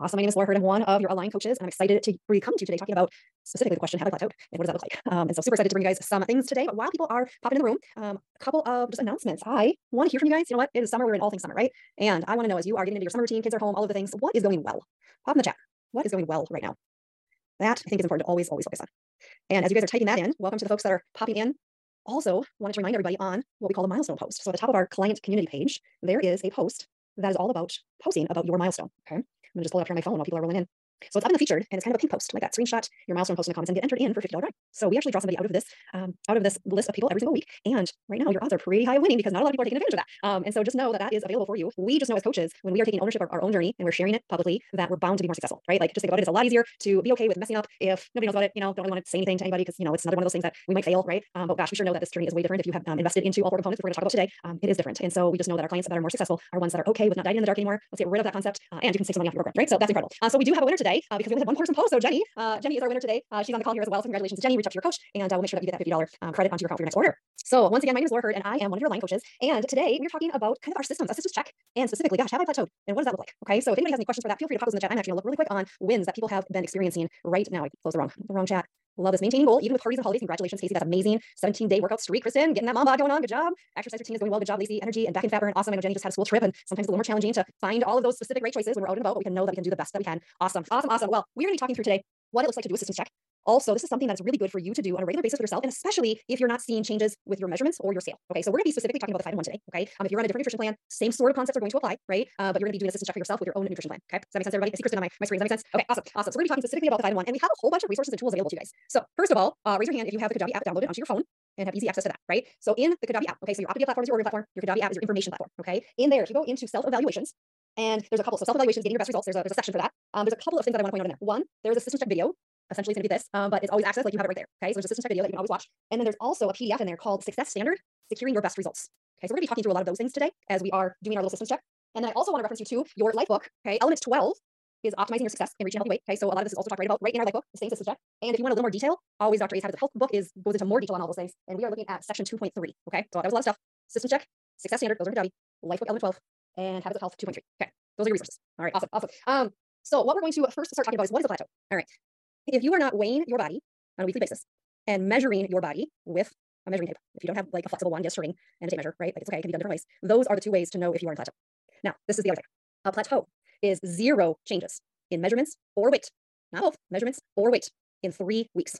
Awesome. My name is Laura Hurd. I'm one of your Align coaches, and I'm excited to be coming to you today talking about specifically the question, have I plateaued? And what does that look like? Um, and so super excited to bring you guys some things today. But while people are popping in the room, um, a couple of just announcements. I want to hear from you guys. You know what? It is summer. We're in all things summer, right? And I want to know as you are getting into your summer routine, kids are home, all of the things, what is going well? Pop in the chat. What is going well right now? That I think is important to always, always focus on. And as you guys are typing that in, welcome to the folks that are popping in. Also, wanted to remind everybody on what we call the milestone post. So at the top of our client community page, there is a post that is all about posting about your milestone. Okay. I'm gonna just pull it up here on my phone while people are rolling in. So it's up in the featured, and it's kind of a pink post like that. Screenshot your milestone post in the comments and get entered in for $50 drawing. So we actually draw somebody out of this, um, out of this list of people every single week. And right now your odds are pretty high of winning because not a lot of people are taking advantage of that. Um, and so just know that that is available for you. We just know as coaches when we are taking ownership of our own journey and we're sharing it publicly that we're bound to be more successful, right? Like just think about it. It's a lot easier to be okay with messing up if nobody knows about it. You know, don't really want to say anything to anybody because you know it's another one of those things that we might fail, right? Um, but gosh, we sure know that this journey is way different if you have um, invested into all four components we're going to talk about today. Um, it is different, and so we just know that our clients that are more successful are ones that are okay with not dying in the dark anymore. Let's get rid of that concept, uh, and you can save some money off your program, right? So that's incredible. Uh, so we do have a winner today uh, because we only had one person post. So Jenny, uh, Jenny is our winner today. Uh, she's on the call here as well. So congratulations, Jenny. Reach out to your coach, and uh, we'll make sure that you get that $50 um, credit onto your account for your next order. So once again, my name is Laura Hurd, and I am one of your Align coaches. And today we're talking about kind of our systems, a systems check, and specifically, gosh, have I plateaued? And what does that look like? Okay, so if anybody has any questions for that, feel free to pop those in the chat. I'm actually gonna look really quick on wins that people have been experiencing right now. I closed the wrong, the wrong chat. Love this. Maintaining goal, even with parties and holidays. Congratulations, Casey. That's amazing. 17 day workout streak, Kristen. Getting that mom bod going on. Good job. Exercise routine is going well. Good job, Lacey. Energy and back in burn. Awesome. I know Jenny just had a school trip and sometimes it's a little more challenging to find all of those specific right choices when we're out and about, but we can know that we can do the best that we can. Awesome. Awesome. Awesome. Well, we're going to be talking through today what it looks like to do a systems check. Also, this is something that's really good for you to do on a regular basis with yourself, and especially if you're not seeing changes with your measurements or your scale. Okay, so we're gonna be specifically talking about the five and one today. Okay, um, if you're on a different nutrition plan, same sort of concepts are going to apply, right? Uh, but you're gonna be doing a systems check for yourself with your own nutrition plan. Okay, does that make sense, everybody? I see Kristen on my, my screen. Does that make sense? Okay, awesome, awesome. So we're gonna be talking specifically about the five and one, and we have a whole bunch of resources and tools available to you guys. So first of all, uh, raise your hand if you have the Kajabi app downloaded onto your phone and have easy access to that, right? So in the Kajabi app, okay, so your Optavia platform is your ordering platform, your Kajabi app is your information platform, okay? In there, if you go into self-evaluations, and there's a couple, so self-evaluations, getting your best results, there's a, there's a section for that. Um, there's a couple of things that I want to point out in there. One, there's a systems check video essentially it's to be this, um, but it's always access, like you have it right there. Okay, so there's a systems check video that you can always watch. And then there's also a PDF in there called Success Standard, Securing Your Best Results. Okay, so we're to be talking through a lot of those things today as we are doing our little systems check. And then I also want to reference you to your life book. Okay, element 12 is optimizing your success and reaching healthy weight. Okay, so a lot of this is also talked right about right in our life book, the same systems check. And if you want a little more detail, always Dr. A's Habits Health book is goes into more detail on all those things. And we are looking at section 2.3. Okay, so that was a lot of stuff. Systems check, Success Standard, those are Kajabi, life book element 12, and Habits of Health 2.3. Okay, those are your resources. All right, awesome, awesome. Um, so what we're going to first start talking about is what is a plateau? All right, if you are not weighing your body on a weekly basis and measuring your body with a measuring tape, if you don't have like a flexible one, just string and a tape measure, right? Like it's okay, it can be done different ways. Those are the two ways to know if you are in plateau. Now, this is the other thing. A plateau is zero changes in measurements or weight, not both measurements or weight in three weeks.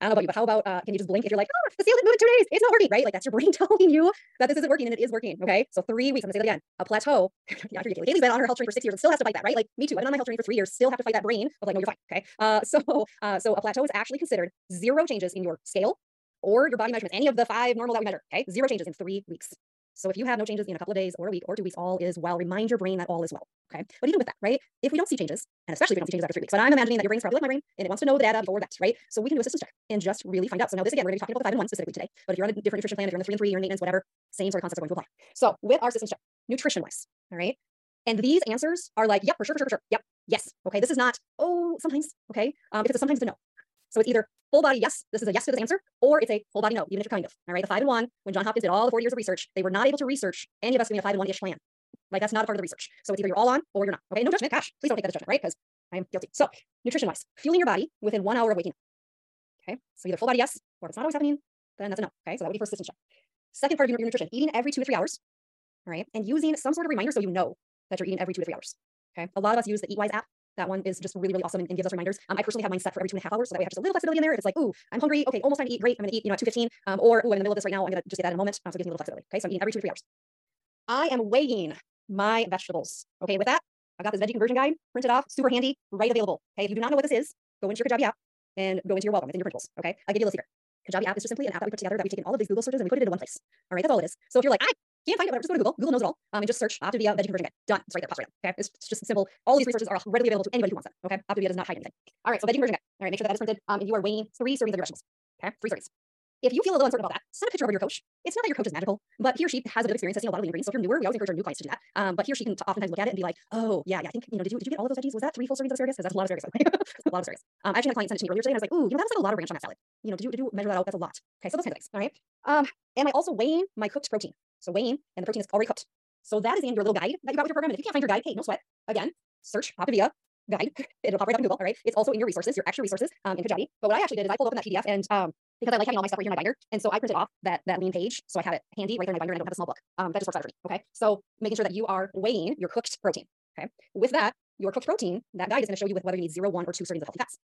I don't know about you, but how about uh, can you just blink if you're like, oh, the scale didn't move in two days, it's not working, right? Like that's your brain telling you that this isn't working and it is working. Okay, so three weeks. I'm gonna say that again. A plateau. yeah, Haley's been on her health journey for six years and still has to fight that, right? Like me too. I've been on my health journey for three years, still have to fight that brain of like, no, you're fine. Okay, uh, so uh, so a plateau is actually considered zero changes in your scale or your body measurements, any of the five normal that we measure. Okay, zero changes in three weeks. So if you have no changes in a couple of days or a week or two weeks, all is well. Remind your brain that all is well. Okay. But even with that, right? If we don't see changes, and especially if we don't see changes after three weeks, but I'm imagining that your brain's probably like my brain and it wants to know the data before that, right? So we can do a systems check and just really find out. So now this again, we're gonna be talking about the five and one specifically today. But if you're on a different nutrition plan, if you're on the three and three, you're in maintenance, whatever, same sort of concepts are going to apply. So with our systems check, nutrition wise, all right. And these answers are like, yep, for sure, for sure, for sure. Yep, yes. Okay. This is not, oh, sometimes. Okay. Um, if it's sometimes, then no. So it's either full body yes, this is a yes to this answer, or it's a full body no, even if you're kind of. All right, the five and one, when John Hopkins did all the 40 years of research, they were not able to research any of us doing a five and one ish plan. Like that's not a part of the research. So it's either you're all on or you're not. Okay, no judgment. Gosh, please don't take that as judgment, right? Because I am guilty. So nutrition wise, fueling your body within one hour of waking up. Okay, so either full body yes, or if it's not always happening, then that's a no. Okay, so that would be first systems check. Second part of your nutrition, eating every two to three hours. All right, and using some sort of reminder so you know that you're eating every two to three hours. Okay, a lot of us use the Eatwise app that one is just really, really awesome and, and gives us reminders. Um, I personally have mine set for every two and a half hours, so that I have just a little flexibility in there. If it's like, ooh, I'm hungry, okay, almost time to eat, great, I'm gonna eat, you know, at 2.15, um, or ooh, I'm in the middle of this right now, I'm gonna just get that in a moment. Um, so it gives me a little flexibility. Okay, so I'm eating every two to three hours. I am weighing my vegetables. Okay, with that, I got this veggie conversion guide printed off, super handy, right available. Okay, if you do not know what this is, go into your Kajabi app and go into your welcome. It's in your printables. Okay, I'll give you a little secret. Kajabi app is just simply an app that we put together that we've taken all of these Google searches and we put it into one place. All right, that's all it is. So if you're like, I can't find it, whatever, just go to Google. Google knows it all. Um, and just search Optavia veggie conversion guide. Done. It's right there. Pops right up. Okay, it's, it's just simple. All these resources are readily available to anybody who wants them. Okay, Optavia does not hide anything. All right, so veggie conversion guide. All right, make sure that, that is printed. Um, and you are weighing three servings of your vegetables. Okay, three servings. If you feel a little uncertain about that, send a picture over to your coach. It's not that your coach is magical, but he or she has a bit of experience testing a lot of ingredients. So if you're newer, we always encourage our new clients to do that. Um, but he or she can oftentimes look at it and be like, oh yeah, yeah, I think you know, did you did you get all of those veggies? Was that three full servings of asparagus? Because that's a lot of asparagus. a lot of asparagus. Um, I actually had a client send it to me earlier today, and I was like, ooh, you know, that's like a lot of ranch on that salad. You know, did you did you measure that out? That's a lot. Okay, so those kinds of things. All right. Um, am I also weighing my cooked protein? So weighing, and the protein is already cooked. So that is in your little guide that you got with your program. And if you can't find your guide, hey, no sweat. Again, search Optavia guide. It'll pop right up in Google. All right. It's also in your resources, your extra resources um, in Kajabi. But what I actually did is I pulled open that PDF and um, because I like having all my stuff right here in my binder. And so I printed off that, that lean page. So I have it handy right there in my binder and I don't have a small book. Um, that just works better for me. Okay. So making sure that you are weighing your cooked protein. Okay. With that, your cooked protein, that guide is going to show you with whether you need zero, one, or two servings of healthy fats.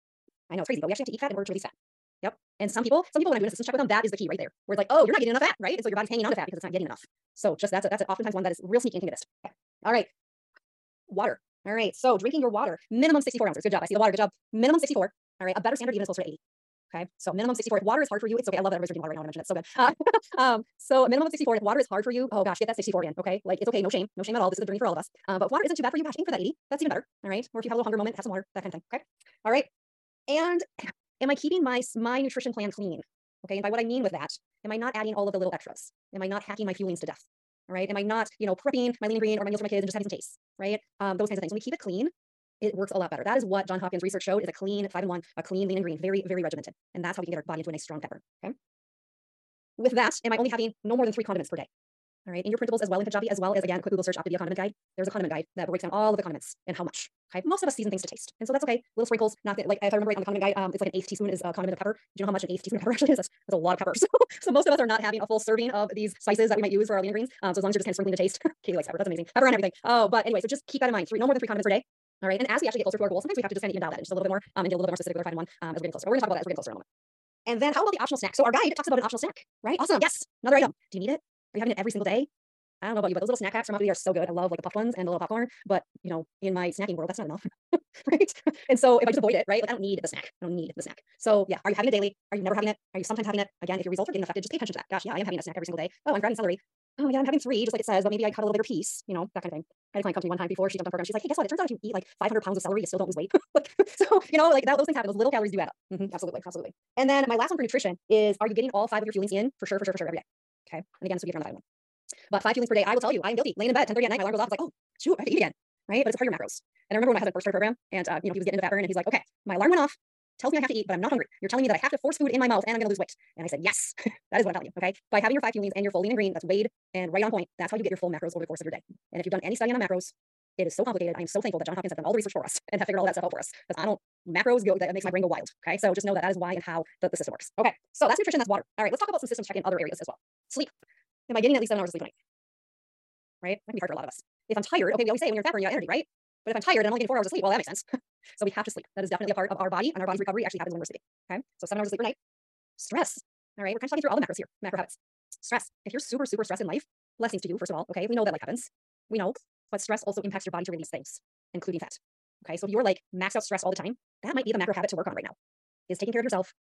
I know it's crazy, but we actually have to eat fat in order to release fat. Yep. And some people, some people when I do a systems check with them, that is the key right there. Where it's like, oh, you're not getting enough fat, right? And so your body's hanging on to fat because it's not getting enough. So just that's a, that's a, oftentimes one that is real sneaky and can get missed. Okay. All right. Water. All right. So drinking your water, minimum 64 ounces. Good job. I see the water. Good job. Minimum 64. All right. A better standard even is closer to 80. Okay. So minimum 64. If water is hard for you, it's okay. I love that everybody's drinking water right now. I mentioned it. So good. Uh, um, so minimum 64. If water is hard for you, oh gosh, get that 64 in. Okay. Like it's okay. No shame. No shame at all. This is a journey for all of us. Um, but water isn't too bad for you, gosh, aim for that 80. That's even better. All right. Or if you have a little hunger moment, have some water, that kind of thing. Okay. All right. And am I keeping my, my nutrition plan clean? Okay. And by what I mean with that, am I not adding all of the little extras? Am I not hacking my fuelings to death? All right. Am I not, you know, prepping my lean green or my meals for my kids and just having some taste? Right. Um, those kinds of things. When we keep it clean, it works a lot better. That is what John Hopkins research showed is a clean five and one, a clean lean and green, very, very regimented. And that's how we can get our body into a nice strong pepper. Okay. With that, am I only having no more than three condiments per day? All right, in your printables as well in Kajabi, as well as again, quick Google search Optavia condiment guide. There's a condiment guide that breaks down all of the condiments and how much. Okay, most of us season things to taste, and so that's okay. Little sprinkles, not like if I remember right on the condiment guide, um, it's like an eighth teaspoon is a condiment of pepper. Do you know how much an eighth teaspoon of pepper actually is? That's, that's a lot of pepper. So, so most of us are not having a full serving of these spices that we might use for our lean greens. Um, so as long as you're just kind of sprinkling to taste, Katie likes pepper. That's amazing. Pepper on everything. Oh, but anyway, so just keep that in mind. Three, no more than three condiments per day. All right, and as we actually get closer to our goal, sometimes we have to just kind of even dial that in just a little bit more um, and get a little bit more specific with our five and one um, as we're getting closer. But we're gonna talk about that as we're getting closer in a moment. And then how about the optional snack? So our guide talks about an optional snack, right? Awesome. Yes. Another item. Do you need it? Are you having it every single day? I don't know about you, but those little snack packs from Optavia are so good. I love like the puffed ones and the little popcorn. But you know, in my snacking world, that's not enough, right? And so if I just avoid it, right? Like I don't need the snack. I don't need the snack. So yeah, are you having it daily? Are you never having it? Are you sometimes having it? Again, if your results are getting affected, just pay attention to that. Gosh, yeah, I am having a snack every single day. Oh, I'm grabbing celery. Oh yeah, I'm having three, just like it says, but maybe I cut a little bigger piece, you know, that kind of thing. I had a client come to me one time before she jumped on program. She's like, hey, guess what? It turns out if you eat like 500 pounds of celery, you still don't lose weight. like, so, you know, like that, those things happen. Those little calories do add up. Mm-hmm, absolutely, absolutely. And then my last one for nutrition is, are you getting all five of your fuelings in for sure, for sure, for sure every day? Okay. And again, so get around the one. But five fuelings per day, I will tell you, I am guilty. Laying in bed, 10 30 at night, my alarm goes off. It's like, oh, shoot, I have to eat again. Right. But it's part of your macros. And I remember when my husband first started program and, uh, you know, he was getting into fat burn and he's like, okay, my alarm went off tells me I have to eat, but I'm not hungry. You're telling me that I have to force food in my mouth and I'm going to lose weight. And I said, yes, that is what I'm telling you. Okay. By having your five fuelings and your full lean and green, that's weighed and right on point. That's how you get your full macros over the course of your day. And if you've done any study on the macros, it is so complicated. I'm so thankful that John Hopkins has done all the research for us and have figured all that stuff out for us. Because I don't macros go that makes my brain go wild. Okay. So just know that that is why and how the, the system works. Okay. So that's nutrition, that's water. All right, let's talk about some systems check in other areas as well. Sleep. Am I getting at least seven hours of sleep a night? Right? That be hard for a lot of us. If I'm tired, okay, we always say when you're fat you got energy, right? But if I'm tired and I'm only getting four hours of sleep, well, that makes sense. so we have to sleep. That is definitely a part of our body, and our body's recovery actually happens when we're sleeping. Okay, so seven hours of sleep per night. Stress. All right, we're kind of talking through all the macros here, macro habits. Stress. If you're super, super stressed in life, blessings to you, first of all. Okay, we know that happens. We know, but stress also impacts your body to release things, including fat. Okay, so if you're like maxed out stress all the time, that might be the macro habit to work on right now. Is taking care of yourself,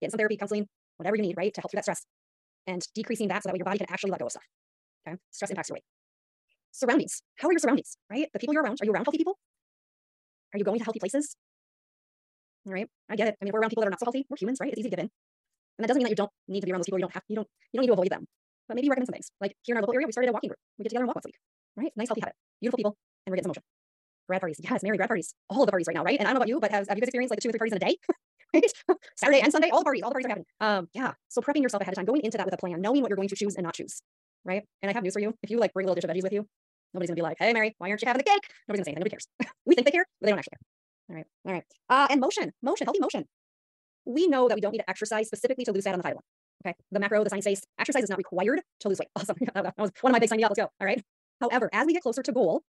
getting some therapy, counseling, whatever you need, right, to help through that stress, and decreasing that so that way your body can actually let go of stuff. Okay, stress impacts your weight. Surroundings. How are your surroundings, right? The people you're around. Are you around healthy people? Are you going to healthy places? All right, I get it. I mean, we're around people that are not so healthy. We're humans, right? It's easy to give in. And that doesn't mean that you don't need to be around those people. You don't have, you don't, you don't need to avoid them. But maybe you recommend some things. Like here in our local area, we started a walking group. We get together and walk once a week. Right? Nice healthy habit. Beautiful people, and we're getting some motion. Grad parties. Yes, Mary, grad parties. All the parties right now, right? And I don't know about you, but have, have you guys experienced like two or three parties in a day? right? Saturday and Sunday, all the parties, all the parties are happening. Um, yeah. So prepping yourself ahead of time, going into that with a plan, knowing what you're going to choose and not choose. Right. And I have news for you. If you like bring a little dish of veggies with you, nobody's gonna be like, hey Mary, why aren't you having the cake? Nobody's gonna say anything. Nobody cares. we think they care, but they don't actually care. All right. All right. Uh, and motion, motion, healthy motion. We know that we don't need to exercise specifically to lose fat on the five one. Okay. The macro, the science says exercise is not required to lose weight. Awesome. that was one of my big sign me up. Let's go. All right. However, as we get closer to goal,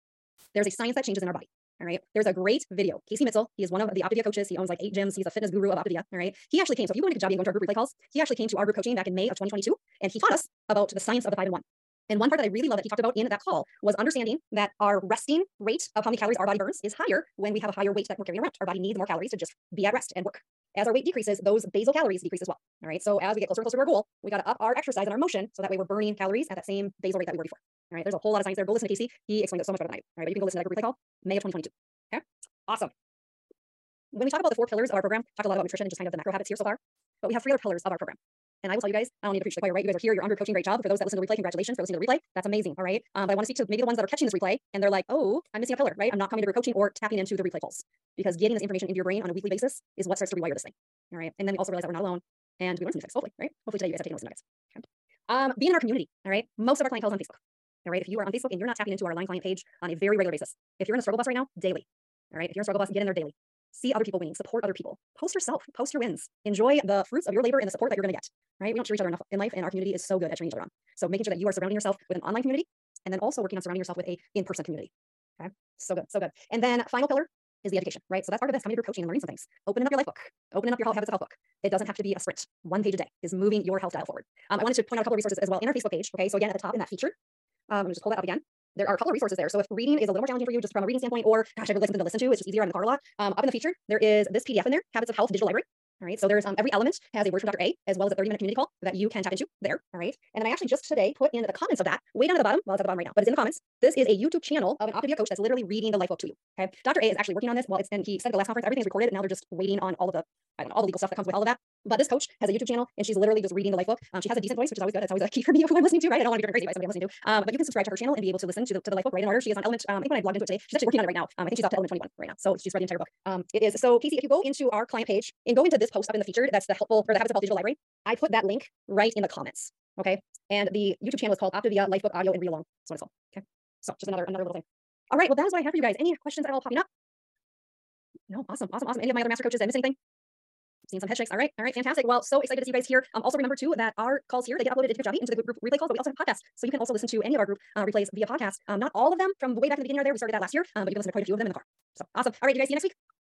there's a science that changes in our body. All right. There's a great video. Casey Mitchell, he is one of the Optavia coaches. He owns like eight gyms. He's a fitness guru of Optavia. All right. He actually came. So if you go into Kajabi and go to our group replay calls, he actually came to our group coaching back in May of 2022. And he taught us about the science of the five and one. And one part that I really love that he talked about in that call was understanding that our resting rate of how many calories our body burns is higher when we have a higher weight that we're carrying around. Our body needs more calories to just be at rest and work. As our weight decreases, those basal calories decrease as well. All right. So as we get closer and closer to our goal, we got to up our exercise and our motion so that way we're burning calories at that same basal rate that we were before. All right. There's a whole lot of science there. Go listen to Casey. He explained it so much better than I. All right. But you can go listen to that group call, May of 2022. Okay. Awesome. When we talk about the four pillars of our program, talk a lot about nutrition and just kind of the macro habits here so far. But we have three other pillars of our program. And I will tell you guys, I don't need to preach the choir, right? You guys are here, you're under coaching, great job. For those that listen to the replay, congratulations for listening to the replay. That's amazing, all right? Um, but I want to speak to maybe the ones that are catching this replay and they're like, oh, I'm missing a pillar, right? I'm not coming to group coaching or tapping into the replay calls because getting this information into your brain on a weekly basis is what starts to rewire this thing, all right? And then we also realize that we're not alone and we learn some things, hopefully, right? Hopefully today you guys have taken those nuggets. Okay. Um, being in our community, all right? Most of our clientele is on Facebook. All right. If you are on Facebook and you're not tapping into our Align client page on a very regular basis, if you're in a struggle bus right now, daily, All right. If you're in a struggle bus, get in there daily. See other people winning, support other people, post yourself, post your wins, enjoy the fruits of your labor and the support that you're going to get. Right? We don't treat each other enough in life, and our community is so good at cheering each other on. So making sure that you are surrounding yourself with an online community, and then also working on surrounding yourself with a in-person community. Okay, so good, so good. And then final pillar is the education, right? So that's part of this coming to group coaching and learning some things. Opening up your life book, opening up your health habits of health book. It doesn't have to be a sprint. One page a day is moving your health dial forward. Um, I wanted to point out a couple of resources as well in our Facebook page. Okay, so again at the top in that feature, um, just pull that up again there are a couple of resources there. So if reading is a little more challenging for you, just from a reading standpoint, or gosh, I would like something to listen to, it's just easier. In the car a lot. Um, up in the feature, there is this PDF in there, Habits of Health Digital Library. All right. So there's um, every element has a word from Dr. A, as well as a 30 minute community call that you can tap into there. All right. And then I actually just today put in the comments of that way down at the bottom. Well, it's at the bottom right now, but it's in the comments. This is a YouTube channel of an Optavia coach that's literally reading the life book to you. Okay. Dr. A is actually working on this. Well, it's and he said at the last conference, everything's recorded. And now they're just waiting on all of the, I don't know, all the legal stuff that comes with all of that. But this coach has a YouTube channel and she's literally just reading the life book. Um, she has a decent voice, which is always good. It's always a key for me who I'm listening to, right? I don't want to be crazy by somebody I'm listening to. Um, but you can subscribe to her channel and be able to listen to the, to the life book right in order. She is on element, um, I think when I logged into it today, she's actually working on it right now. Um, I think she's up to element 21 right now. So she's read the entire book. Um, it is, so Casey, if you go into our client page and go into this post up in the featured, that's the helpful for the Habits of Health Digital Library, I put that link right in the comments. Okay. And the YouTube channel is called Optavia Lifebook Audio and Read Along. That's what it's called. Okay. So just another, another little thing. All right. Well, that is what I have for you guys. Any questions at all popping up? No, awesome, awesome, awesome. Any of my other master coaches, did I miss anything? Seeing some head shakes. All right, all right, fantastic. Well, so excited to see you guys here. Um, also remember too that our calls here they get uploaded into Kajabi into the group replay calls, but we also have podcasts, so you can also listen to any of our group uh, replays via podcast. Um, not all of them from way back in the beginning are there. We started that last year, um, but you can listen to quite a few of them in the car. So awesome. All right, you guys see you next week.